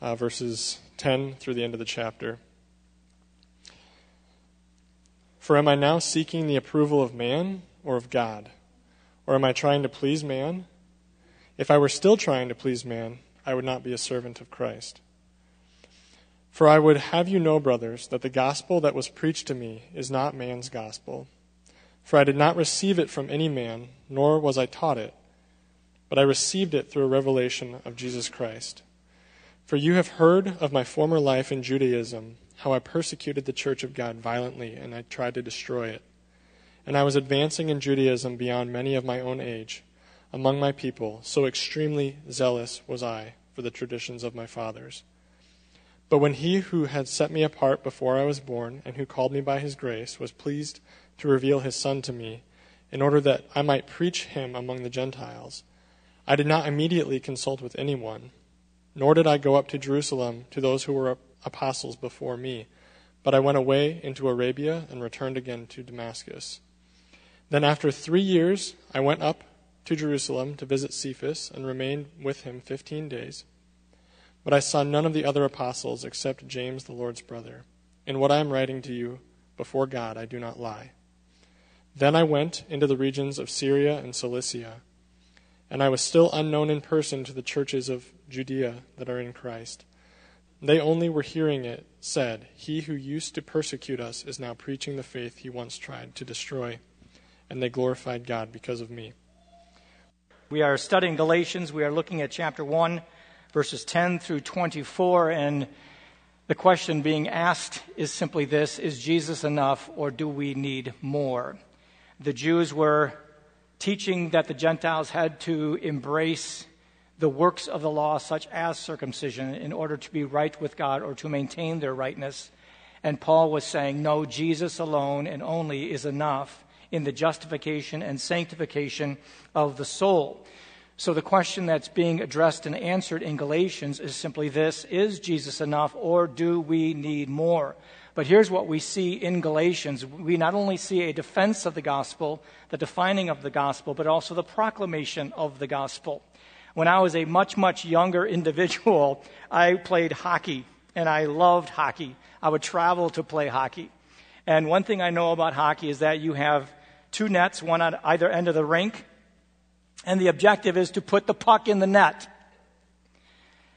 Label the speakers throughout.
Speaker 1: uh, verses 10 through the end of the chapter. For am I now seeking the approval of man or of God? Or am I trying to please man? If I were still trying to please man, I would not be a servant of Christ. For I would have you know, brothers, that the gospel that was preached to me is not man's gospel. For I did not receive it from any man, nor was I taught it, but I received it through a revelation of Jesus Christ. For you have heard of my former life in Judaism, how I persecuted the church of God violently, and I tried to destroy it. And I was advancing in Judaism beyond many of my own age among my people, so extremely zealous was I for the traditions of my fathers. But when he who had set me apart before I was born, and who called me by his grace, was pleased to reveal his Son to me, in order that I might preach him among the Gentiles, I did not immediately consult with anyone, nor did I go up to Jerusalem to those who were apostles before me, but I went away into Arabia and returned again to Damascus. Then after three years, I went up to Jerusalem to visit Cephas and remained with him fifteen days. But I saw none of the other apostles except James, the Lord's brother. In what I am writing to you, before God, I do not lie. Then I went into the regions of Syria and Cilicia, and I was still unknown in person to the churches of Judea that are in Christ. They only were hearing it said, He who used to persecute us is now preaching the faith he once tried to destroy. And they glorified God because of me.
Speaker 2: We are studying Galatians. We are looking at chapter 1 verses 10 through 24. And the question being asked is simply this Is Jesus enough, or do we need more? The Jews were teaching that the Gentiles had to embrace the works of the law, such as circumcision, in order to be right with God or to maintain their rightness. And Paul was saying, No, Jesus alone and only is enough in the justification and sanctification of the soul. So the question that's being addressed and answered in Galatians is simply this Is Jesus enough, or do we need more? But here's what we see in Galatians. We not only see a defense of the gospel, the defining of the gospel, but also the proclamation of the gospel. When I was a much, much younger individual, I played hockey, and I loved hockey. I would travel to play hockey. And one thing I know about hockey is that you have two nets, one on either end of the rink, and the objective is to put the puck in the net.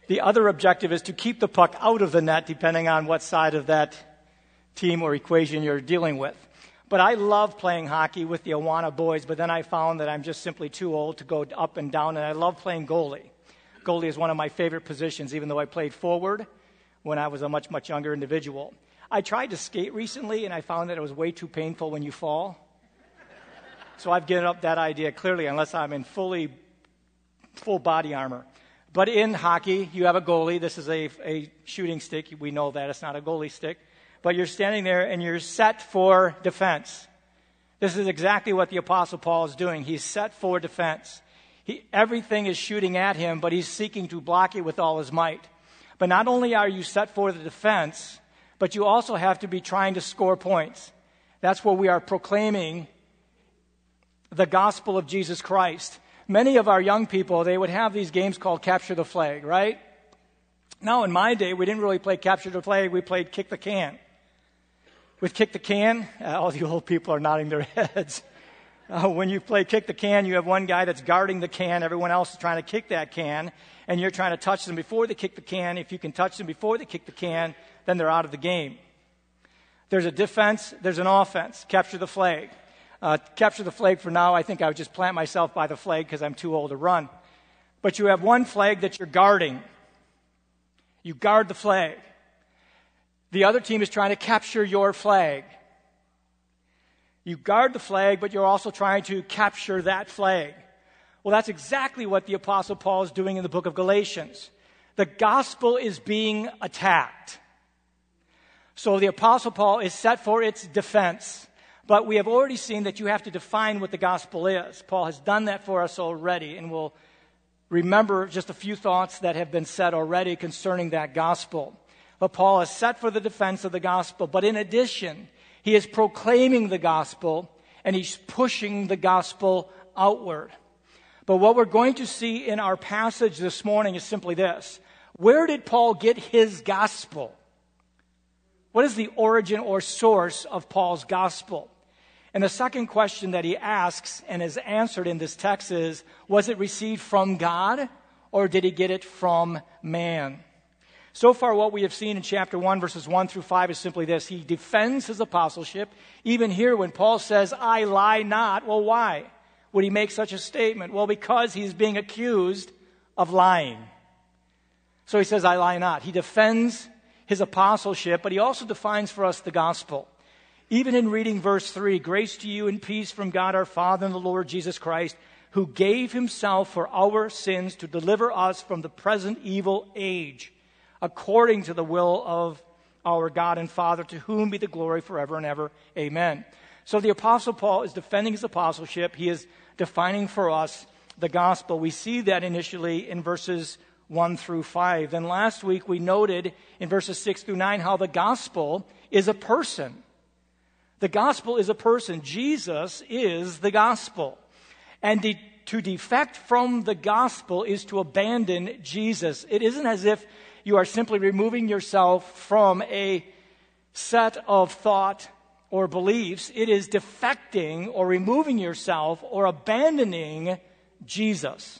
Speaker 2: The other objective is to keep the puck out of the net, depending on what side of that team or equation you're dealing with. But I love playing hockey with the Awana boys, but then I found that I'm just simply too old to go up and down, and I love playing goalie. Goalie is one of my favorite positions, even though I played forward when I was a much, much younger individual. I tried to skate recently, and I found that it was way too painful when you fall. So I've given up that idea clearly, unless I'm in fully full body armor. But in hockey, you have a goalie. This is a, a shooting stick. We know that it's not a goalie stick. But you're standing there and you're set for defense. This is exactly what the Apostle Paul is doing. He's set for defense. He, everything is shooting at him, but he's seeking to block it with all his might. But not only are you set for the defense, but you also have to be trying to score points. That's what we are proclaiming the gospel of Jesus Christ. Many of our young people, they would have these games called Capture the Flag, right? Now, in my day, we didn't really play Capture the Flag, we played Kick the Can. With Kick the Can, uh, all the old people are nodding their heads. Uh, when you play Kick the Can, you have one guy that's guarding the can, everyone else is trying to kick that can, and you're trying to touch them before they kick the can. If you can touch them before they kick the can, then they're out of the game. There's a defense, there's an offense. Capture the flag. Uh, capture the flag for now. I think I would just plant myself by the flag because I'm too old to run. But you have one flag that you're guarding. You guard the flag. The other team is trying to capture your flag. You guard the flag, but you're also trying to capture that flag. Well, that's exactly what the Apostle Paul is doing in the book of Galatians. the gospel is being attacked. So the Apostle Paul is set for its defense. But we have already seen that you have to define what the gospel is. Paul has done that for us already, and we'll remember just a few thoughts that have been said already concerning that gospel. But Paul is set for the defense of the gospel. But in addition, he is proclaiming the gospel and he's pushing the gospel outward. But what we're going to see in our passage this morning is simply this Where did Paul get his gospel? What is the origin or source of Paul's gospel? And the second question that he asks and is answered in this text is Was it received from God or did he get it from man? So far, what we have seen in chapter 1, verses 1 through 5 is simply this He defends his apostleship. Even here, when Paul says, I lie not, well, why would he make such a statement? Well, because he's being accused of lying. So he says, I lie not. He defends his apostleship, but he also defines for us the gospel. Even in reading verse 3, grace to you and peace from God our Father and the Lord Jesus Christ, who gave himself for our sins to deliver us from the present evil age according to the will of our God and Father, to whom be the glory forever and ever. Amen. So the Apostle Paul is defending his apostleship. He is defining for us the gospel. We see that initially in verses 1 through 5. Then last week we noted in verses 6 through 9 how the gospel is a person. The gospel is a person. Jesus is the gospel. And to defect from the gospel is to abandon Jesus. It isn't as if you are simply removing yourself from a set of thought or beliefs. It is defecting or removing yourself or abandoning Jesus.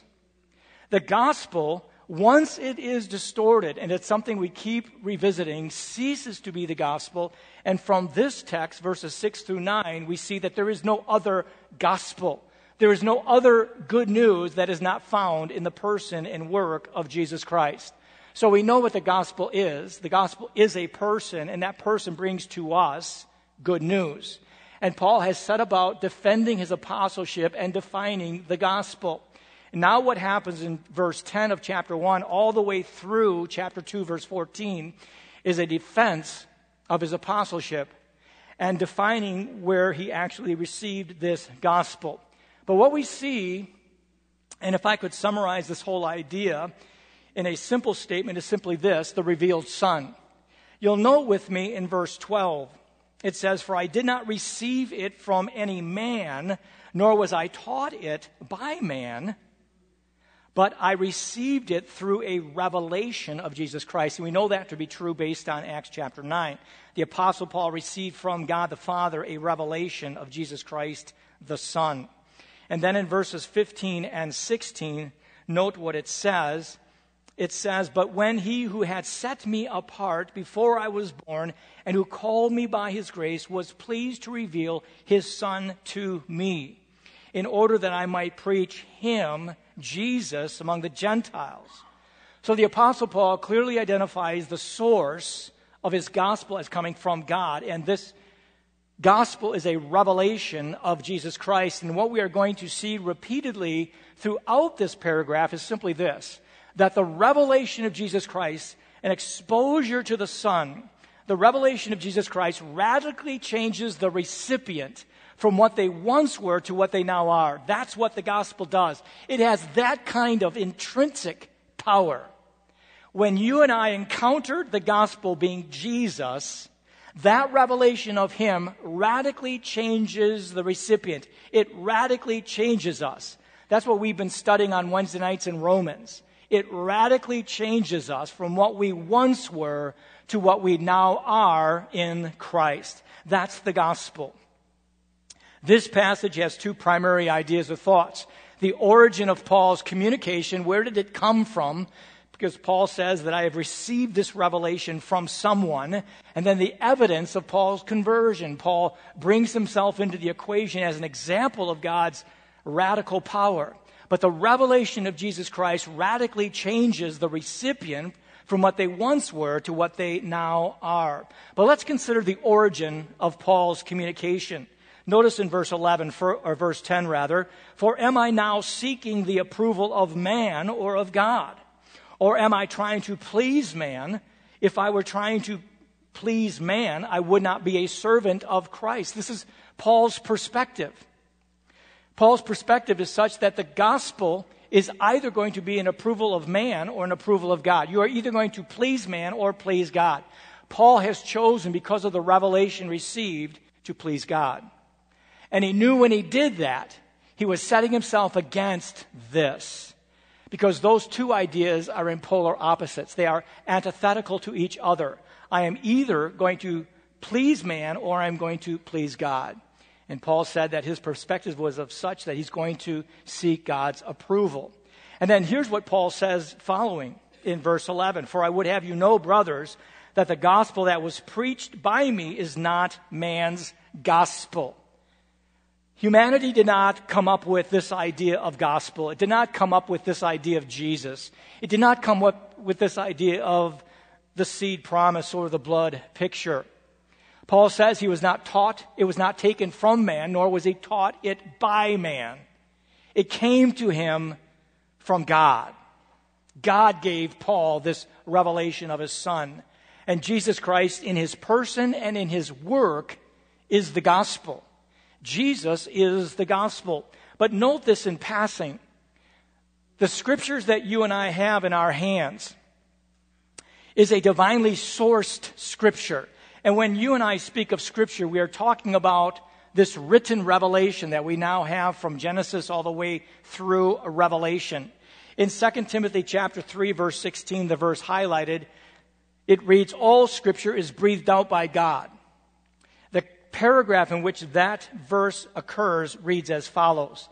Speaker 2: The gospel, once it is distorted, and it's something we keep revisiting, ceases to be the gospel. And from this text, verses 6 through 9, we see that there is no other gospel. There is no other good news that is not found in the person and work of Jesus Christ. So we know what the gospel is. The gospel is a person, and that person brings to us good news. And Paul has set about defending his apostleship and defining the gospel. Now, what happens in verse 10 of chapter 1 all the way through chapter 2, verse 14, is a defense of his apostleship and defining where he actually received this gospel. But what we see, and if I could summarize this whole idea, in a simple statement is simply this the revealed Son. You'll note with me in verse 12, it says, For I did not receive it from any man, nor was I taught it by man, but I received it through a revelation of Jesus Christ. And we know that to be true based on Acts chapter 9. The Apostle Paul received from God the Father a revelation of Jesus Christ the Son. And then in verses 15 and 16, note what it says it says, But when he who had set me apart before I was born and who called me by his grace was pleased to reveal his Son to me, in order that I might preach him, Jesus, among the Gentiles. So the Apostle Paul clearly identifies the source of his gospel as coming from God, and this gospel is a revelation of Jesus Christ. And what we are going to see repeatedly throughout this paragraph is simply this that the revelation of Jesus Christ, an exposure to the Son, the revelation of Jesus Christ radically changes the recipient from what they once were to what they now are. That's what the gospel does. It has that kind of intrinsic power. When you and I encountered the gospel being Jesus, that revelation of Him radically changes the recipient. It radically changes us. That's what we've been studying on Wednesday nights in Romans it radically changes us from what we once were to what we now are in Christ. That's the gospel. This passage has two primary ideas or thoughts. The origin of Paul's communication, where did it come from? Because Paul says that I have received this revelation from someone. And then the evidence of Paul's conversion. Paul brings himself into the equation as an example of God's radical power. But the revelation of Jesus Christ radically changes the recipient from what they once were to what they now are. But let's consider the origin of Paul's communication. Notice in verse 11, for, or verse 10 rather, for am I now seeking the approval of man or of God? Or am I trying to please man? If I were trying to please man, I would not be a servant of Christ. This is Paul's perspective. Paul's perspective is such that the gospel is either going to be an approval of man or an approval of God. You are either going to please man or please God. Paul has chosen, because of the revelation received, to please God. And he knew when he did that, he was setting himself against this. Because those two ideas are in polar opposites. They are antithetical to each other. I am either going to please man or I'm going to please God. And Paul said that his perspective was of such that he's going to seek God's approval. And then here's what Paul says following in verse 11 For I would have you know, brothers, that the gospel that was preached by me is not man's gospel. Humanity did not come up with this idea of gospel. It did not come up with this idea of Jesus. It did not come up with this idea of the seed promise or the blood picture. Paul says he was not taught, it was not taken from man, nor was he taught it by man. It came to him from God. God gave Paul this revelation of his son. And Jesus Christ, in his person and in his work, is the gospel. Jesus is the gospel. But note this in passing. The scriptures that you and I have in our hands is a divinely sourced scripture. And when you and I speak of Scripture, we are talking about this written revelation that we now have from Genesis all the way through Revelation. In 2 Timothy chapter 3 verse 16, the verse highlighted, it reads, All scripture is breathed out by God. The paragraph in which that verse occurs reads as follows.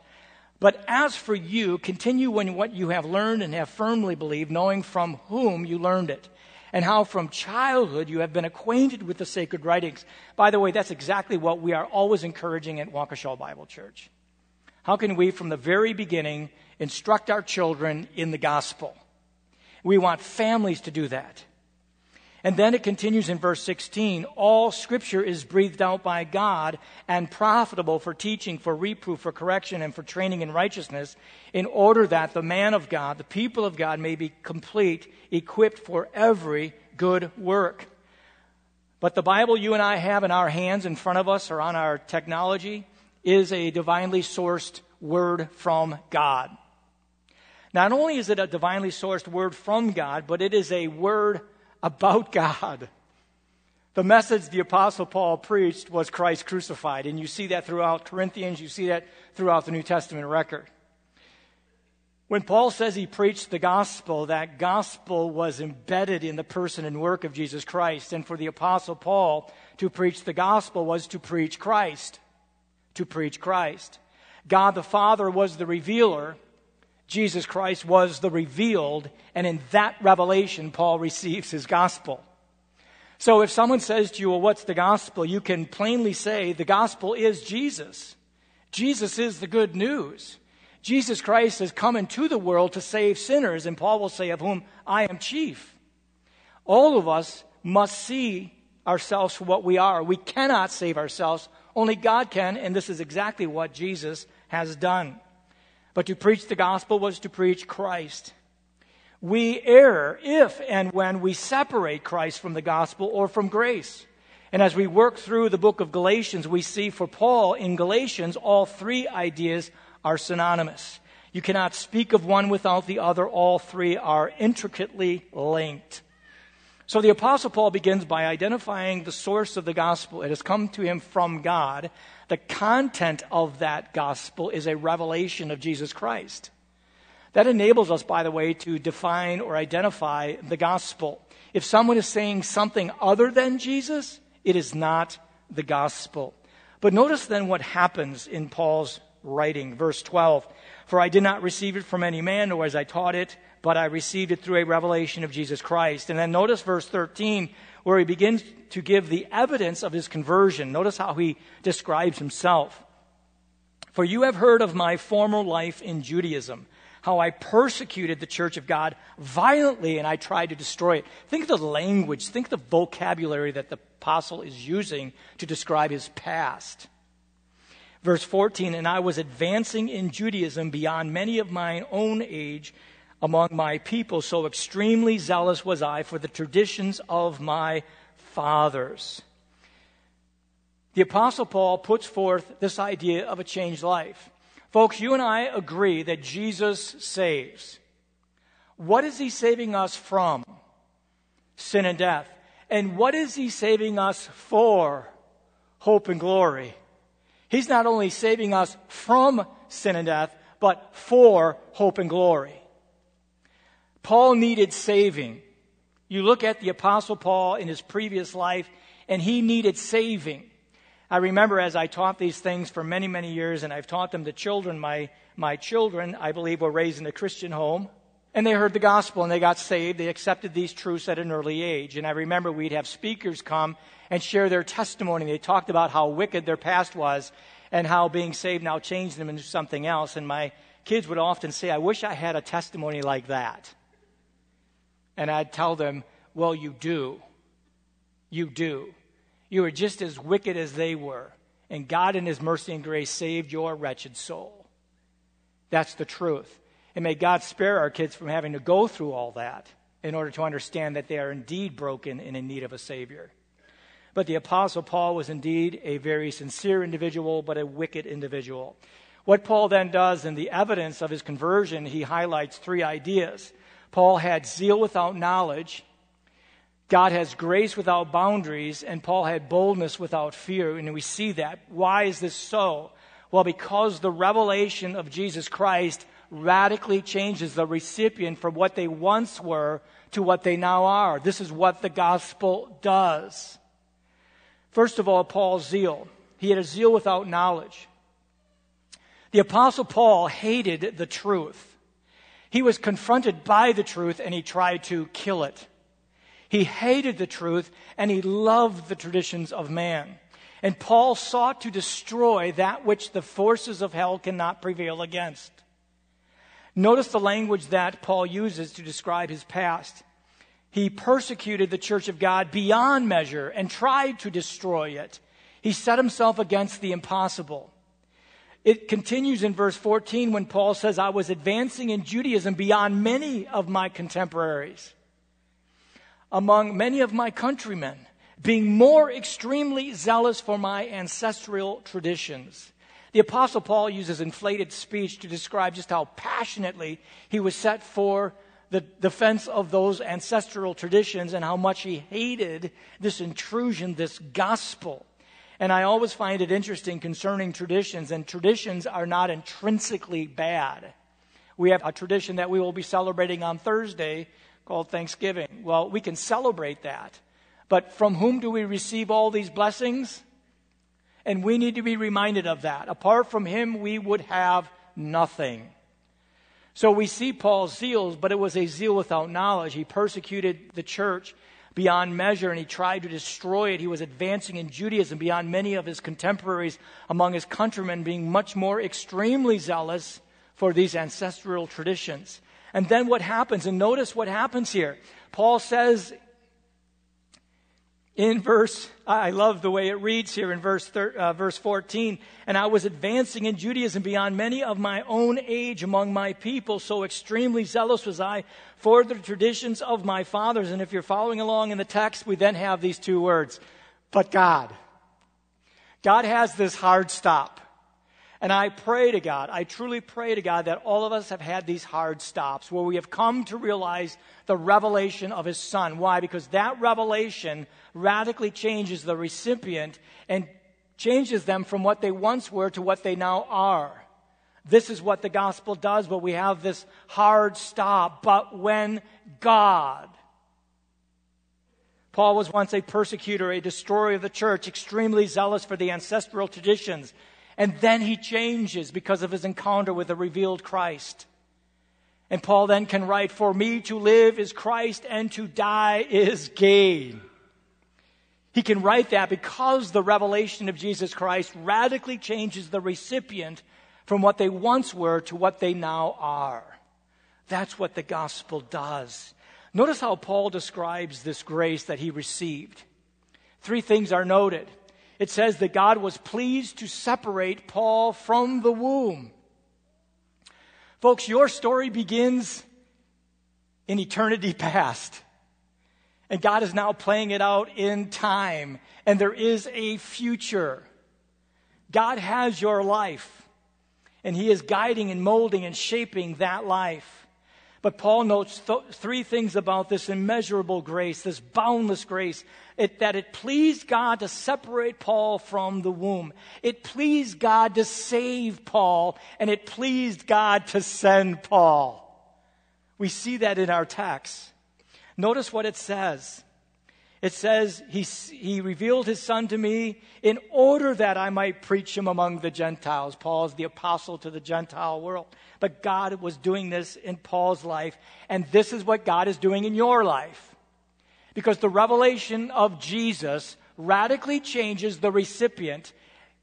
Speaker 2: But as for you, continue in what you have learned and have firmly believed, knowing from whom you learned it and how from childhood you have been acquainted with the sacred writings. By the way, that's exactly what we are always encouraging at Waukesha Bible Church. How can we, from the very beginning, instruct our children in the gospel? We want families to do that. And then it continues in verse 16 all scripture is breathed out by God and profitable for teaching, for reproof, for correction, and for training in righteousness, in order that the man of God, the people of God, may be complete, equipped for every good work. But the Bible you and I have in our hands, in front of us, or on our technology, is a divinely sourced word from God. Not only is it a divinely sourced word from God, but it is a word about God. The message the Apostle Paul preached was Christ crucified, and you see that throughout Corinthians, you see that throughout the New Testament record. When Paul says he preached the gospel, that gospel was embedded in the person and work of Jesus Christ. And for the Apostle Paul, to preach the gospel was to preach Christ. To preach Christ. God the Father was the revealer, Jesus Christ was the revealed, and in that revelation, Paul receives his gospel. So if someone says to you, Well, what's the gospel? you can plainly say, The gospel is Jesus. Jesus is the good news. Jesus Christ has come into the world to save sinners, and Paul will say, Of whom I am chief. All of us must see ourselves for what we are. We cannot save ourselves, only God can, and this is exactly what Jesus has done. But to preach the gospel was to preach Christ. We err if and when we separate Christ from the gospel or from grace. And as we work through the book of Galatians, we see for Paul in Galatians, all three ideas are synonymous. You cannot speak of one without the other. All three are intricately linked. So the Apostle Paul begins by identifying the source of the gospel. It has come to him from God. The content of that gospel is a revelation of Jesus Christ. That enables us, by the way, to define or identify the gospel. If someone is saying something other than Jesus, it is not the gospel. But notice then what happens in Paul's writing. Verse 12 For I did not receive it from any man, nor as I taught it, but I received it through a revelation of Jesus Christ. And then notice verse 13 where he begins to give the evidence of his conversion. Notice how he describes himself. For you have heard of my former life in Judaism, how I persecuted the church of God violently and I tried to destroy it. Think of the language, think of the vocabulary that the apostle is using to describe his past. Verse 14, and I was advancing in Judaism beyond many of mine own age among my people, so extremely zealous was I for the traditions of my fathers. The Apostle Paul puts forth this idea of a changed life. Folks, you and I agree that Jesus saves. What is he saving us from? Sin and death. And what is he saving us for? Hope and glory. He's not only saving us from sin and death, but for hope and glory. Paul needed saving. You look at the Apostle Paul in his previous life, and he needed saving. I remember as I taught these things for many, many years, and I've taught them to children. My, my children, I believe, were raised in a Christian home, and they heard the gospel and they got saved. They accepted these truths at an early age. And I remember we'd have speakers come and share their testimony. They talked about how wicked their past was and how being saved now changed them into something else. And my kids would often say, I wish I had a testimony like that. And I'd tell them, Well, you do. You do. You were just as wicked as they were. And God, in His mercy and grace, saved your wretched soul. That's the truth. And may God spare our kids from having to go through all that in order to understand that they are indeed broken and in need of a Savior. But the Apostle Paul was indeed a very sincere individual, but a wicked individual. What Paul then does in the evidence of his conversion, he highlights three ideas. Paul had zeal without knowledge, God has grace without boundaries, and Paul had boldness without fear. And we see that. Why is this so? Well, because the revelation of Jesus Christ radically changes the recipient from what they once were to what they now are. This is what the gospel does. First of all, Paul's zeal. He had a zeal without knowledge. The Apostle Paul hated the truth. He was confronted by the truth and he tried to kill it. He hated the truth and he loved the traditions of man. And Paul sought to destroy that which the forces of hell cannot prevail against. Notice the language that Paul uses to describe his past. He persecuted the church of God beyond measure and tried to destroy it. He set himself against the impossible. It continues in verse 14 when Paul says, I was advancing in Judaism beyond many of my contemporaries, among many of my countrymen, being more extremely zealous for my ancestral traditions. The Apostle Paul uses inflated speech to describe just how passionately he was set for the defense of those ancestral traditions and how much he hated this intrusion, this gospel. And I always find it interesting concerning traditions, and traditions are not intrinsically bad. We have a tradition that we will be celebrating on Thursday called Thanksgiving. Well, we can celebrate that. But from whom do we receive all these blessings? And we need to be reminded of that. Apart from him, we would have nothing. So we see Paul's zeal, but it was a zeal without knowledge. He persecuted the church beyond measure and he tried to destroy it. He was advancing in Judaism beyond many of his contemporaries among his countrymen, being much more extremely zealous for these ancestral traditions. And then what happens? And notice what happens here. Paul says in verse, I love the way it reads here in verse, thir, uh, verse 14. And I was advancing in Judaism beyond many of my own age among my people. So extremely zealous was I for the traditions of my fathers. And if you're following along in the text, we then have these two words, but God. God has this hard stop. And I pray to God, I truly pray to God that all of us have had these hard stops where we have come to realize the revelation of His Son. Why? Because that revelation radically changes the recipient and changes them from what they once were to what they now are. This is what the gospel does, but we have this hard stop. But when God, Paul was once a persecutor, a destroyer of the church, extremely zealous for the ancestral traditions. And then he changes because of his encounter with the revealed Christ. And Paul then can write, For me to live is Christ and to die is gain. He can write that because the revelation of Jesus Christ radically changes the recipient from what they once were to what they now are. That's what the gospel does. Notice how Paul describes this grace that he received. Three things are noted it says that God was pleased to separate Paul from the womb. Folks, your story begins in eternity past. And God is now playing it out in time. And there is a future. God has your life. And He is guiding and molding and shaping that life. But Paul notes th- three things about this immeasurable grace, this boundless grace, it, that it pleased God to separate Paul from the womb. It pleased God to save Paul, and it pleased God to send Paul. We see that in our text. Notice what it says. It says, he, he revealed his son to me in order that I might preach him among the Gentiles. Paul is the apostle to the Gentile world. But God was doing this in Paul's life, and this is what God is doing in your life. Because the revelation of Jesus radically changes the recipient,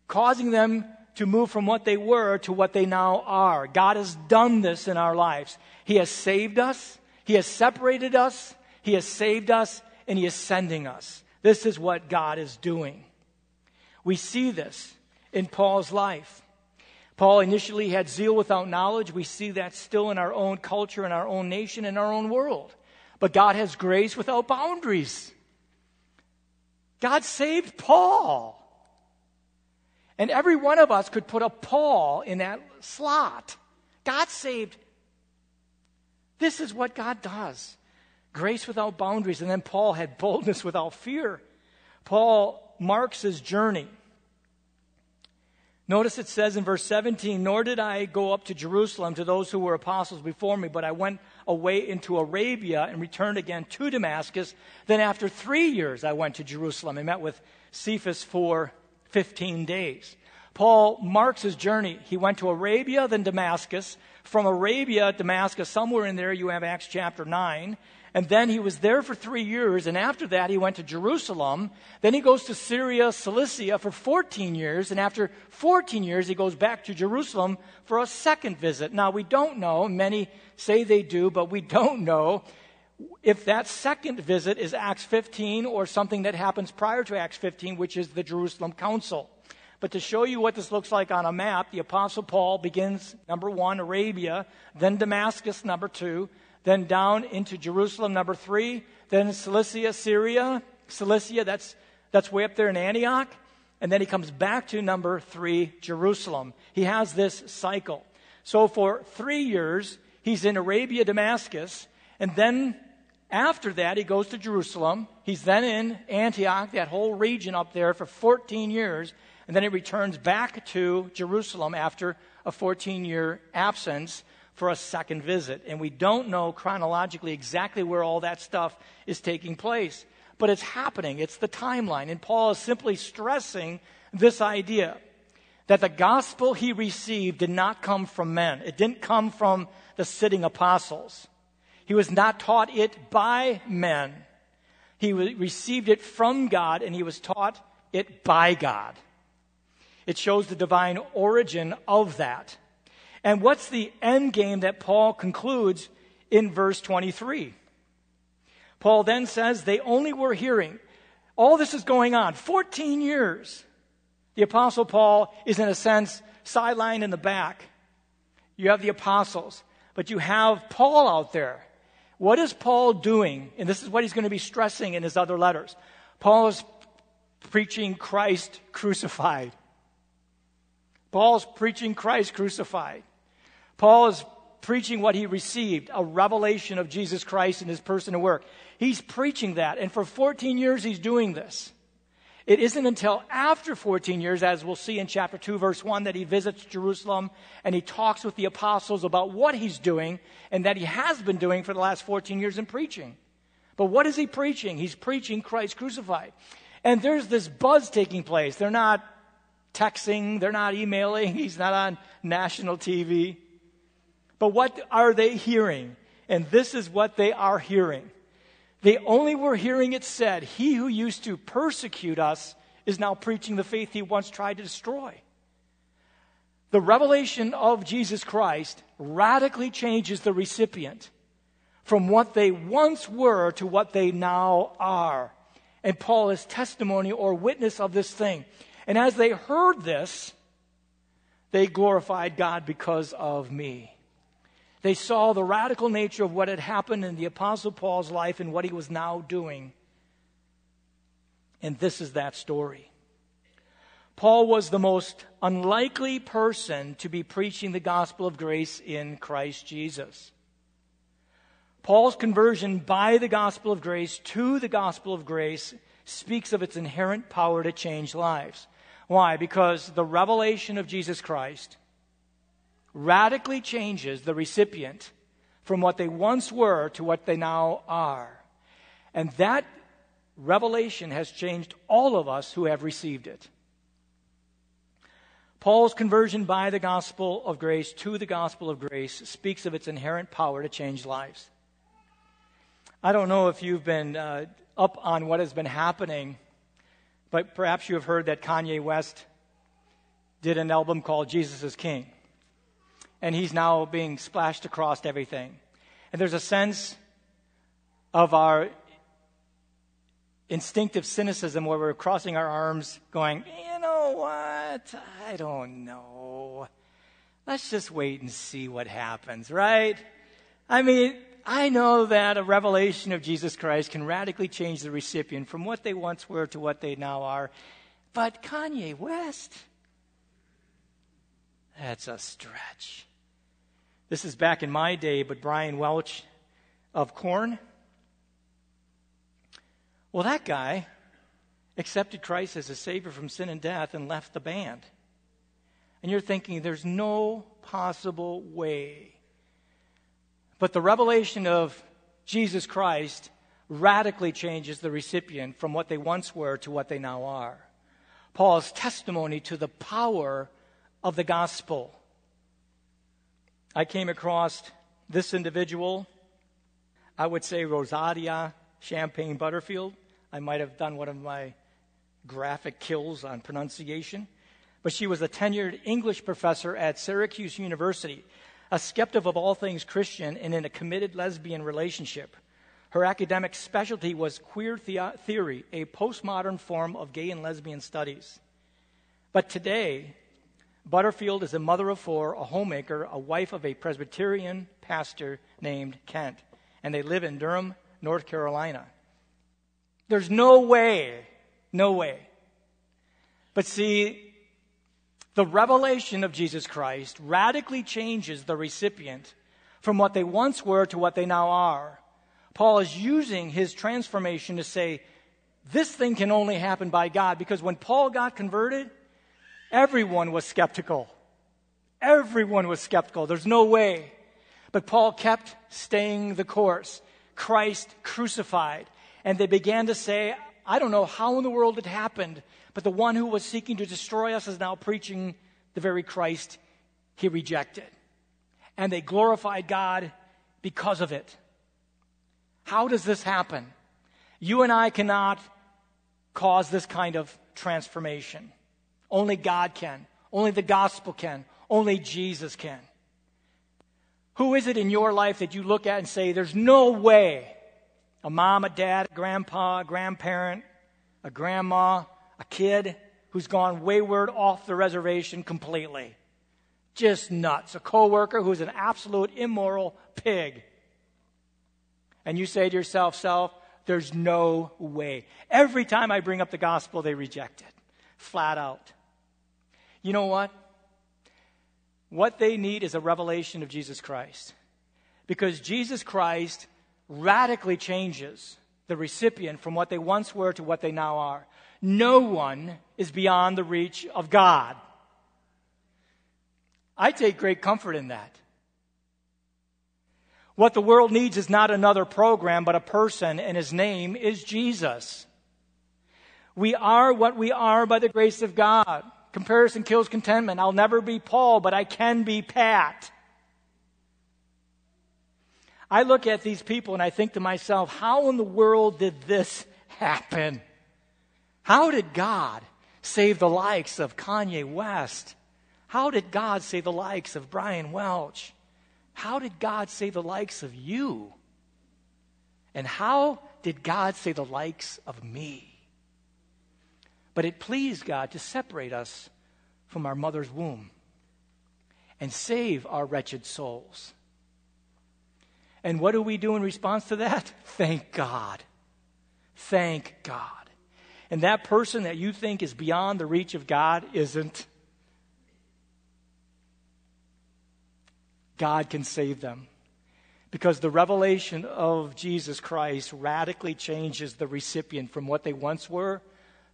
Speaker 2: causing them to move from what they were to what they now are. God has done this in our lives. He has saved us, He has separated us, He has saved us, and He is sending us. This is what God is doing. We see this in Paul's life. Paul initially had zeal without knowledge. We see that still in our own culture, in our own nation, in our own world. But God has grace without boundaries. God saved Paul. And every one of us could put a Paul in that slot. God saved. This is what God does grace without boundaries. And then Paul had boldness without fear. Paul marks his journey. Notice it says in verse 17, Nor did I go up to Jerusalem to those who were apostles before me, but I went away into Arabia and returned again to Damascus. Then after three years, I went to Jerusalem and met with Cephas for 15 days. Paul marks his journey. He went to Arabia, then Damascus. From Arabia, Damascus, somewhere in there, you have Acts chapter 9. And then he was there for three years. And after that, he went to Jerusalem. Then he goes to Syria, Cilicia for 14 years. And after 14 years, he goes back to Jerusalem for a second visit. Now, we don't know. Many say they do, but we don't know if that second visit is Acts 15 or something that happens prior to Acts 15, which is the Jerusalem Council. But to show you what this looks like on a map, the Apostle Paul begins, number one, Arabia, then Damascus, number two, then down into Jerusalem, number three, then Cilicia, Syria. Cilicia, that's, that's way up there in Antioch. And then he comes back to number three, Jerusalem. He has this cycle. So for three years, he's in Arabia, Damascus, and then after that, he goes to Jerusalem. He's then in Antioch, that whole region up there, for 14 years. And then he returns back to Jerusalem after a 14 year absence for a second visit. And we don't know chronologically exactly where all that stuff is taking place. But it's happening, it's the timeline. And Paul is simply stressing this idea that the gospel he received did not come from men, it didn't come from the sitting apostles. He was not taught it by men. He received it from God and he was taught it by God. It shows the divine origin of that. And what's the end game that Paul concludes in verse 23? Paul then says, They only were hearing. All this is going on 14 years. The Apostle Paul is, in a sense, sidelined in the back. You have the apostles, but you have Paul out there. What is Paul doing? And this is what he's going to be stressing in his other letters. Paul is preaching Christ crucified. Paul's preaching Christ crucified. Paul is preaching what he received a revelation of Jesus Christ in his person and work. He's preaching that, and for 14 years he's doing this. It isn't until after 14 years, as we'll see in chapter 2, verse 1, that he visits Jerusalem and he talks with the apostles about what he's doing and that he has been doing for the last 14 years in preaching. But what is he preaching? He's preaching Christ crucified. And there's this buzz taking place. They're not texting, they're not emailing, he's not on national TV. But what are they hearing? And this is what they are hearing. They only were hearing it said, He who used to persecute us is now preaching the faith he once tried to destroy. The revelation of Jesus Christ radically changes the recipient from what they once were to what they now are. And Paul is testimony or witness of this thing. And as they heard this, they glorified God because of me. They saw the radical nature of what had happened in the Apostle Paul's life and what he was now doing. And this is that story. Paul was the most unlikely person to be preaching the gospel of grace in Christ Jesus. Paul's conversion by the gospel of grace to the gospel of grace speaks of its inherent power to change lives. Why? Because the revelation of Jesus Christ radically changes the recipient from what they once were to what they now are. And that revelation has changed all of us who have received it. Paul's conversion by the gospel of grace to the gospel of grace speaks of its inherent power to change lives. I don't know if you've been uh, up on what has been happening, but perhaps you have heard that Kanye West did an album called Jesus is King. And he's now being splashed across everything. And there's a sense of our instinctive cynicism where we're crossing our arms, going, you know what? I don't know. Let's just wait and see what happens, right? I mean, I know that a revelation of Jesus Christ can radically change the recipient from what they once were to what they now are. But Kanye West, that's a stretch. This is back in my day, but Brian Welch of Korn. well, that guy accepted Christ as a Savior from sin and death and left the band. And you're thinking, there's no possible way. But the revelation of Jesus Christ radically changes the recipient from what they once were to what they now are. Paul's testimony to the power of the gospel. I came across this individual, I would say Rosadia Champagne Butterfield. I might have done one of my graphic kills on pronunciation. But she was a tenured English professor at Syracuse University, a skeptic of all things Christian and in a committed lesbian relationship. Her academic specialty was queer the- theory, a postmodern form of gay and lesbian studies. But today, Butterfield is a mother of four, a homemaker, a wife of a Presbyterian pastor named Kent, and they live in Durham, North Carolina. There's no way, no way. But see, the revelation of Jesus Christ radically changes the recipient from what they once were to what they now are. Paul is using his transformation to say, this thing can only happen by God because when Paul got converted, everyone was skeptical. Everyone was skeptical. There's no way. But Paul kept staying the course. Christ crucified. And they began to say, I don't know how in the world it happened, but the one who was seeking to destroy us is now preaching the very Christ he rejected. And they glorified God because of it. How does this happen? You and I cannot cause this kind of transformation. Only God can. Only the gospel can. Only Jesus can. Who is it in your life that you look at and say, there's no way a mom, a dad, a grandpa, a grandparent, a grandma, a kid who's gone wayward off the reservation completely. Just nuts. A coworker who's an absolute immoral pig. And you say to yourself, self, there's no way. Every time I bring up the gospel, they reject it. Flat out. You know what? What they need is a revelation of Jesus Christ. Because Jesus Christ radically changes the recipient from what they once were to what they now are. No one is beyond the reach of God. I take great comfort in that. What the world needs is not another program, but a person, and his name is Jesus. We are what we are by the grace of God. Comparison kills contentment. I'll never be Paul, but I can be Pat. I look at these people and I think to myself, how in the world did this happen? How did God save the likes of Kanye West? How did God save the likes of Brian Welch? How did God save the likes of you? And how did God save the likes of me? But it pleased God to separate us from our mother's womb and save our wretched souls. And what do we do in response to that? Thank God. Thank God. And that person that you think is beyond the reach of God isn't. God can save them. Because the revelation of Jesus Christ radically changes the recipient from what they once were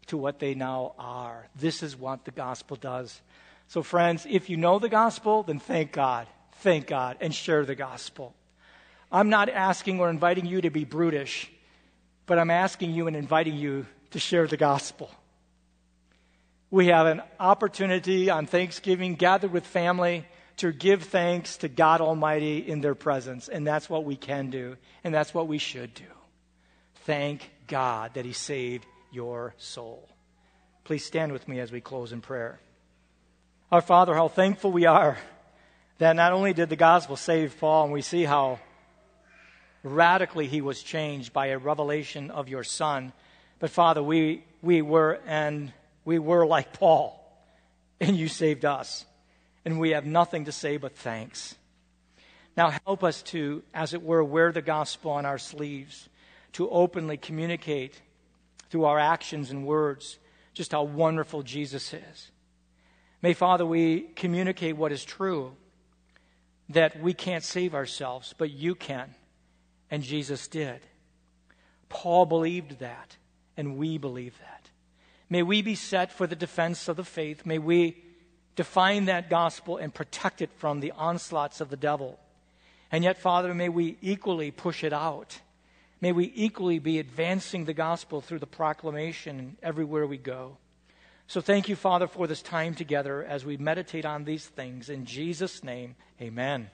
Speaker 2: to what they now are. This is what the gospel does. So, friends, if you know the gospel, then thank God. Thank God and share the gospel. I'm not asking or inviting you to be brutish, but I'm asking you and inviting you to share the gospel. We have an opportunity on Thanksgiving, gathered with family, to give thanks to God Almighty in their presence. And that's what we can do, and that's what we should do. Thank God that He saved your soul. Please stand with me as we close in prayer. Our Father, how thankful we are that not only did the gospel save Paul, and we see how radically he was changed by a revelation of your Son, but Father, we, we were and we were like Paul, and you saved us and we have nothing to say but thanks. Now, help us to, as it were, wear the gospel on our sleeves, to openly communicate through our actions and words just how wonderful Jesus is. May, Father, we communicate what is true that we can't save ourselves, but you can, and Jesus did. Paul believed that, and we believe that. May we be set for the defense of the faith. May we define that gospel and protect it from the onslaughts of the devil. And yet, Father, may we equally push it out. May we equally be advancing the gospel through the proclamation everywhere we go. So thank you, Father, for this time together as we meditate on these things. In Jesus' name, amen.